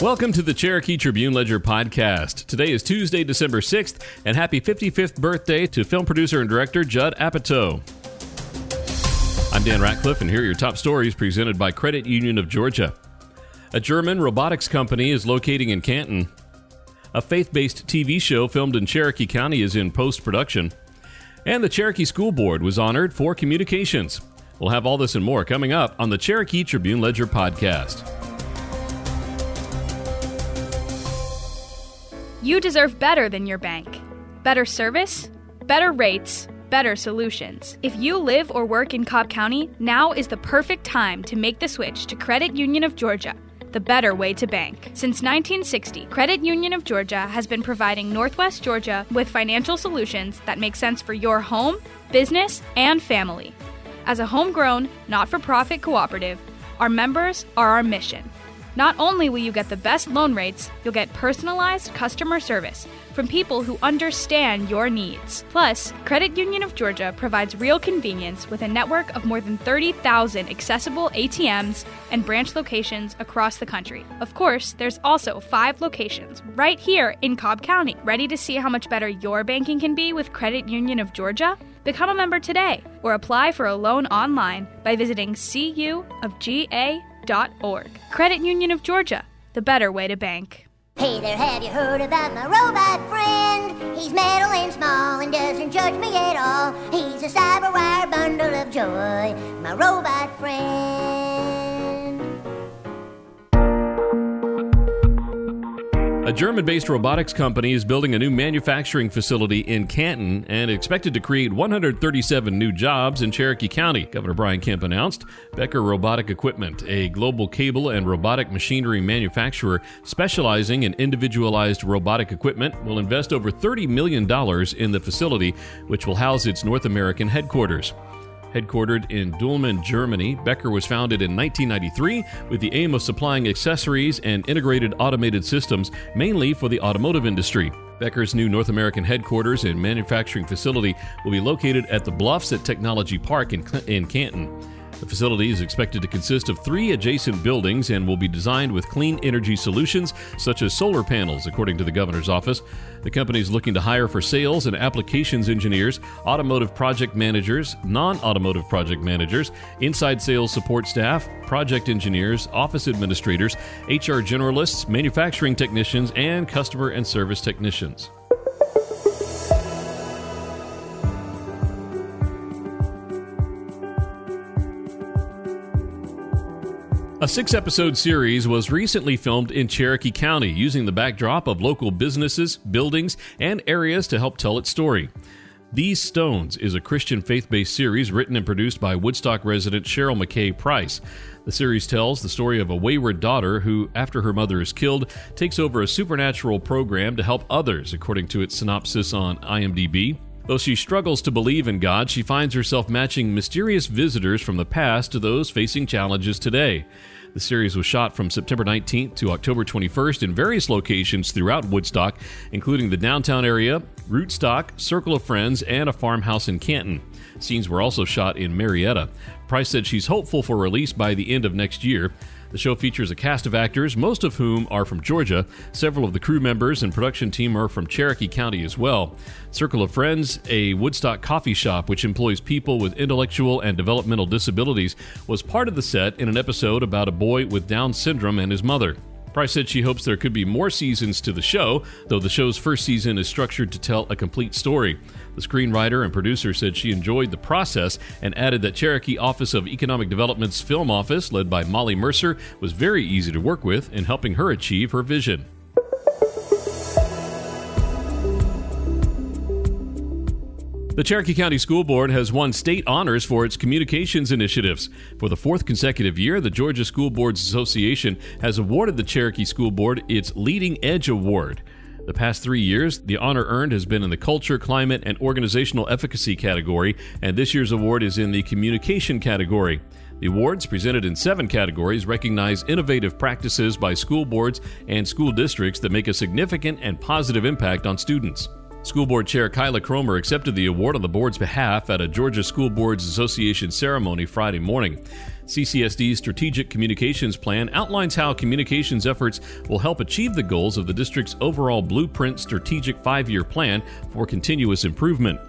Welcome to the Cherokee Tribune Ledger podcast. Today is Tuesday, December 6th, and happy 55th birthday to film producer and director Judd Apatow. I'm Dan Ratcliffe, and here are your top stories presented by Credit Union of Georgia. A German robotics company is locating in Canton. A faith based TV show filmed in Cherokee County is in post production. And the Cherokee School Board was honored for communications. We'll have all this and more coming up on the Cherokee Tribune Ledger podcast. You deserve better than your bank. Better service, better rates, better solutions. If you live or work in Cobb County, now is the perfect time to make the switch to Credit Union of Georgia, the better way to bank. Since 1960, Credit Union of Georgia has been providing Northwest Georgia with financial solutions that make sense for your home, business, and family. As a homegrown, not for profit cooperative, our members are our mission. Not only will you get the best loan rates, you'll get personalized customer service from people who understand your needs. Plus, Credit Union of Georgia provides real convenience with a network of more than 30,000 accessible ATMs and branch locations across the country. Of course, there's also five locations right here in Cobb County. Ready to see how much better your banking can be with Credit Union of Georgia? Become a member today or apply for a loan online by visiting cuofga.com Credit Union of Georgia, the better way to bank. Hey there, have you heard about my robot friend? He's metal and small and doesn't judge me at all. He's a cyberwire bundle of joy, my robot friend. A German based robotics company is building a new manufacturing facility in Canton and expected to create 137 new jobs in Cherokee County, Governor Brian Kemp announced. Becker Robotic Equipment, a global cable and robotic machinery manufacturer specializing in individualized robotic equipment, will invest over $30 million in the facility, which will house its North American headquarters. Headquartered in Dülmen, Germany, Becker was founded in 1993 with the aim of supplying accessories and integrated automated systems mainly for the automotive industry. Becker's new North American headquarters and manufacturing facility will be located at the Bluffs at Technology Park in, in Canton. The facility is expected to consist of three adjacent buildings and will be designed with clean energy solutions such as solar panels, according to the governor's office. The company is looking to hire for sales and applications engineers, automotive project managers, non automotive project managers, inside sales support staff, project engineers, office administrators, HR generalists, manufacturing technicians, and customer and service technicians. A six episode series was recently filmed in Cherokee County using the backdrop of local businesses, buildings, and areas to help tell its story. These Stones is a Christian faith based series written and produced by Woodstock resident Cheryl McKay Price. The series tells the story of a wayward daughter who, after her mother is killed, takes over a supernatural program to help others, according to its synopsis on IMDb. Though she struggles to believe in God, she finds herself matching mysterious visitors from the past to those facing challenges today. The series was shot from September 19th to October 21st in various locations throughout Woodstock, including the downtown area, Rootstock, Circle of Friends, and a farmhouse in Canton. Scenes were also shot in Marietta. Price said she's hopeful for release by the end of next year. The show features a cast of actors, most of whom are from Georgia. Several of the crew members and production team are from Cherokee County as well. Circle of Friends, a Woodstock coffee shop which employs people with intellectual and developmental disabilities, was part of the set in an episode about a boy with Down syndrome and his mother. Price said she hopes there could be more seasons to the show, though the show's first season is structured to tell a complete story. The screenwriter and producer said she enjoyed the process and added that Cherokee Office of Economic Development's film office, led by Molly Mercer, was very easy to work with in helping her achieve her vision. The Cherokee County School Board has won state honors for its communications initiatives. For the fourth consecutive year, the Georgia School Boards Association has awarded the Cherokee School Board its Leading Edge Award. The past three years, the honor earned has been in the Culture, Climate, and Organizational Efficacy category, and this year's award is in the Communication category. The awards, presented in seven categories, recognize innovative practices by school boards and school districts that make a significant and positive impact on students. School Board Chair Kyla Cromer accepted the award on the board's behalf at a Georgia School Boards Association ceremony Friday morning. CCSD's Strategic Communications Plan outlines how communications efforts will help achieve the goals of the district's overall Blueprint Strategic Five Year Plan for continuous improvement.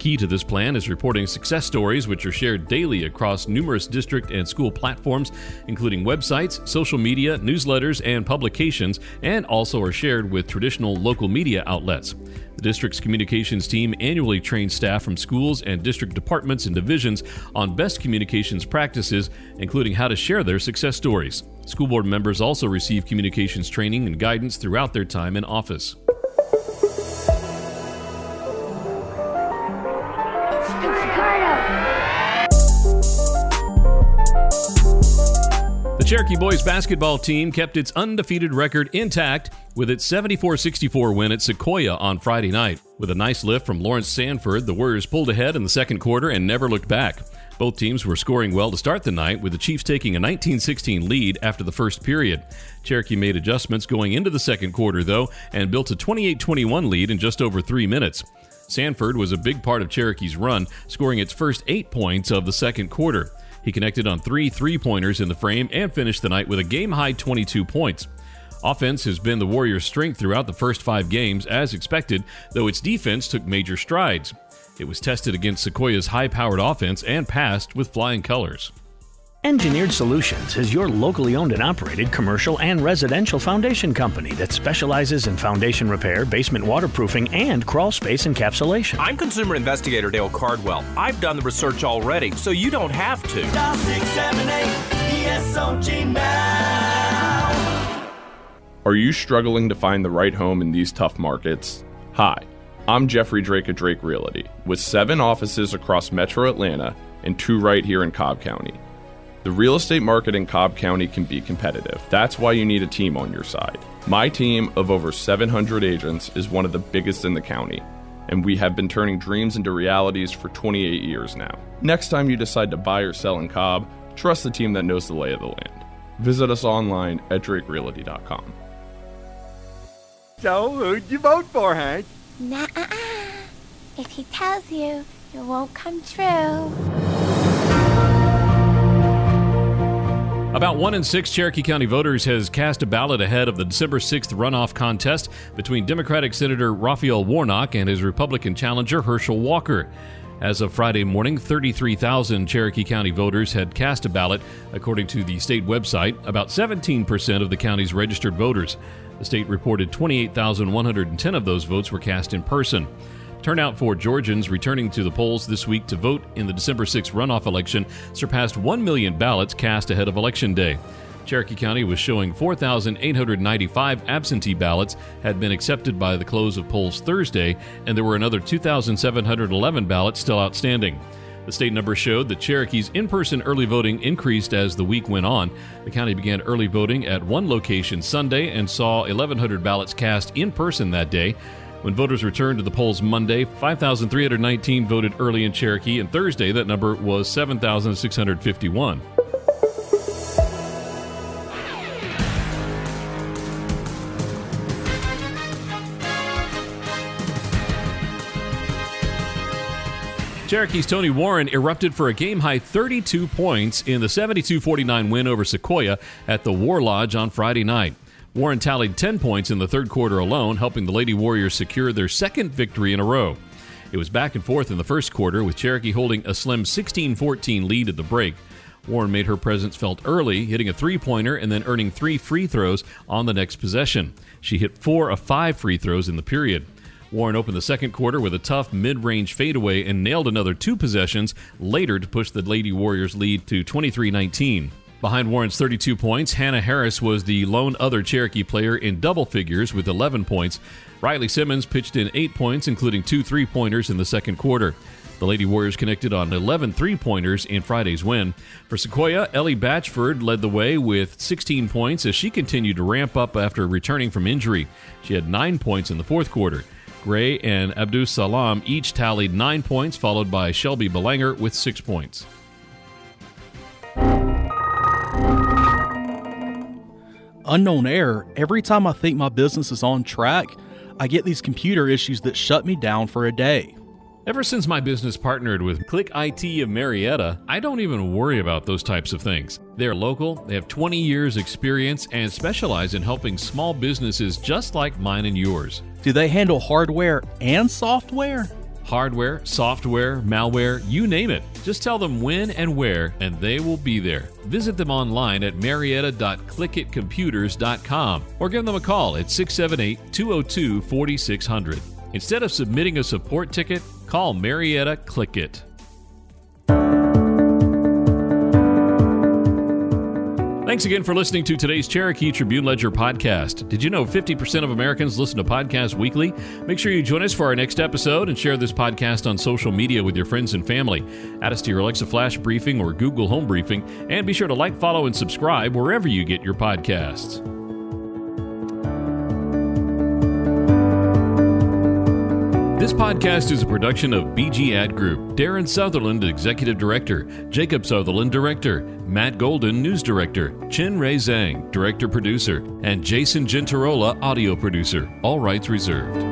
Key to this plan is reporting success stories which are shared daily across numerous district and school platforms, including websites, social media, newsletters, and publications, and also are shared with traditional local media outlets. The district's communications team annually trains staff from schools and district departments and divisions on best communications practices, including how to share their success stories. School board members also receive communications training and guidance throughout their time in office. The Cherokee boys basketball team kept its undefeated record intact with its 74 64 win at Sequoia on Friday night. With a nice lift from Lawrence Sanford, the Warriors pulled ahead in the second quarter and never looked back. Both teams were scoring well to start the night, with the Chiefs taking a 19 16 lead after the first period. Cherokee made adjustments going into the second quarter, though, and built a 28 21 lead in just over three minutes. Sanford was a big part of Cherokee's run, scoring its first eight points of the second quarter. He connected on three three pointers in the frame and finished the night with a game high 22 points. Offense has been the Warriors' strength throughout the first five games, as expected, though its defense took major strides. It was tested against Sequoia's high powered offense and passed with flying colors. Engineered Solutions is your locally owned and operated commercial and residential foundation company that specializes in foundation repair, basement waterproofing, and crawl space encapsulation. I'm consumer investigator Dale Cardwell. I've done the research already, so you don't have to. Dial 678 now. Are you struggling to find the right home in these tough markets? Hi, I'm Jeffrey Drake of Drake Realty, with seven offices across metro Atlanta and two right here in Cobb County. The real estate market in Cobb County can be competitive. That's why you need a team on your side. My team of over 700 agents is one of the biggest in the county, and we have been turning dreams into realities for 28 years now. Next time you decide to buy or sell in Cobb, trust the team that knows the lay of the land. Visit us online at drakerealty.com. So, who'd you vote for, Hank? nah-uh If he tells you, it won't come true. About one in six Cherokee County voters has cast a ballot ahead of the December 6th runoff contest between Democratic Senator Raphael Warnock and his Republican challenger Herschel Walker. As of Friday morning, 33,000 Cherokee County voters had cast a ballot, according to the state website, about 17% of the county's registered voters. The state reported 28,110 of those votes were cast in person. Turnout for Georgians returning to the polls this week to vote in the December 6 runoff election surpassed 1 million ballots cast ahead of Election Day. Cherokee County was showing 4,895 absentee ballots had been accepted by the close of polls Thursday, and there were another 2,711 ballots still outstanding. The state numbers showed that Cherokee's in person early voting increased as the week went on. The county began early voting at one location Sunday and saw 1,100 ballots cast in person that day. When voters returned to the polls Monday, 5,319 voted early in Cherokee, and Thursday that number was 7,651. Cherokee's Tony Warren erupted for a game high 32 points in the 72 49 win over Sequoia at the War Lodge on Friday night. Warren tallied 10 points in the third quarter alone, helping the Lady Warriors secure their second victory in a row. It was back and forth in the first quarter, with Cherokee holding a slim 16 14 lead at the break. Warren made her presence felt early, hitting a three pointer and then earning three free throws on the next possession. She hit four of five free throws in the period. Warren opened the second quarter with a tough mid range fadeaway and nailed another two possessions later to push the Lady Warriors lead to 23 19. Behind Warren's 32 points, Hannah Harris was the lone other Cherokee player in double figures with 11 points. Riley Simmons pitched in 8 points, including two three pointers in the second quarter. The Lady Warriors connected on 11 three pointers in Friday's win. For Sequoia, Ellie Batchford led the way with 16 points as she continued to ramp up after returning from injury. She had 9 points in the fourth quarter. Gray and Abdus Salam each tallied 9 points, followed by Shelby Belanger with 6 points. Unknown error. Every time I think my business is on track, I get these computer issues that shut me down for a day. Ever since my business partnered with Click IT of Marietta, I don't even worry about those types of things. They're local, they have 20 years experience and specialize in helping small businesses just like mine and yours. Do they handle hardware and software? Hardware, software, malware, you name it. Just tell them when and where, and they will be there. Visit them online at marietta.clickitcomputers.com or give them a call at 678 202 4600. Instead of submitting a support ticket, call Marietta Click It. Thanks again for listening to today's Cherokee Tribune Ledger podcast. Did you know 50% of Americans listen to podcasts weekly? Make sure you join us for our next episode and share this podcast on social media with your friends and family. Add us to your Alexa Flash Briefing or Google Home Briefing, and be sure to like, follow, and subscribe wherever you get your podcasts. This podcast is a production of BG Ad Group. Darren Sutherland, Executive Director. Jacob Sutherland, Director. Matt Golden, News Director. Chen Ray Zhang, Director Producer. And Jason Gentarola, Audio Producer. All rights reserved.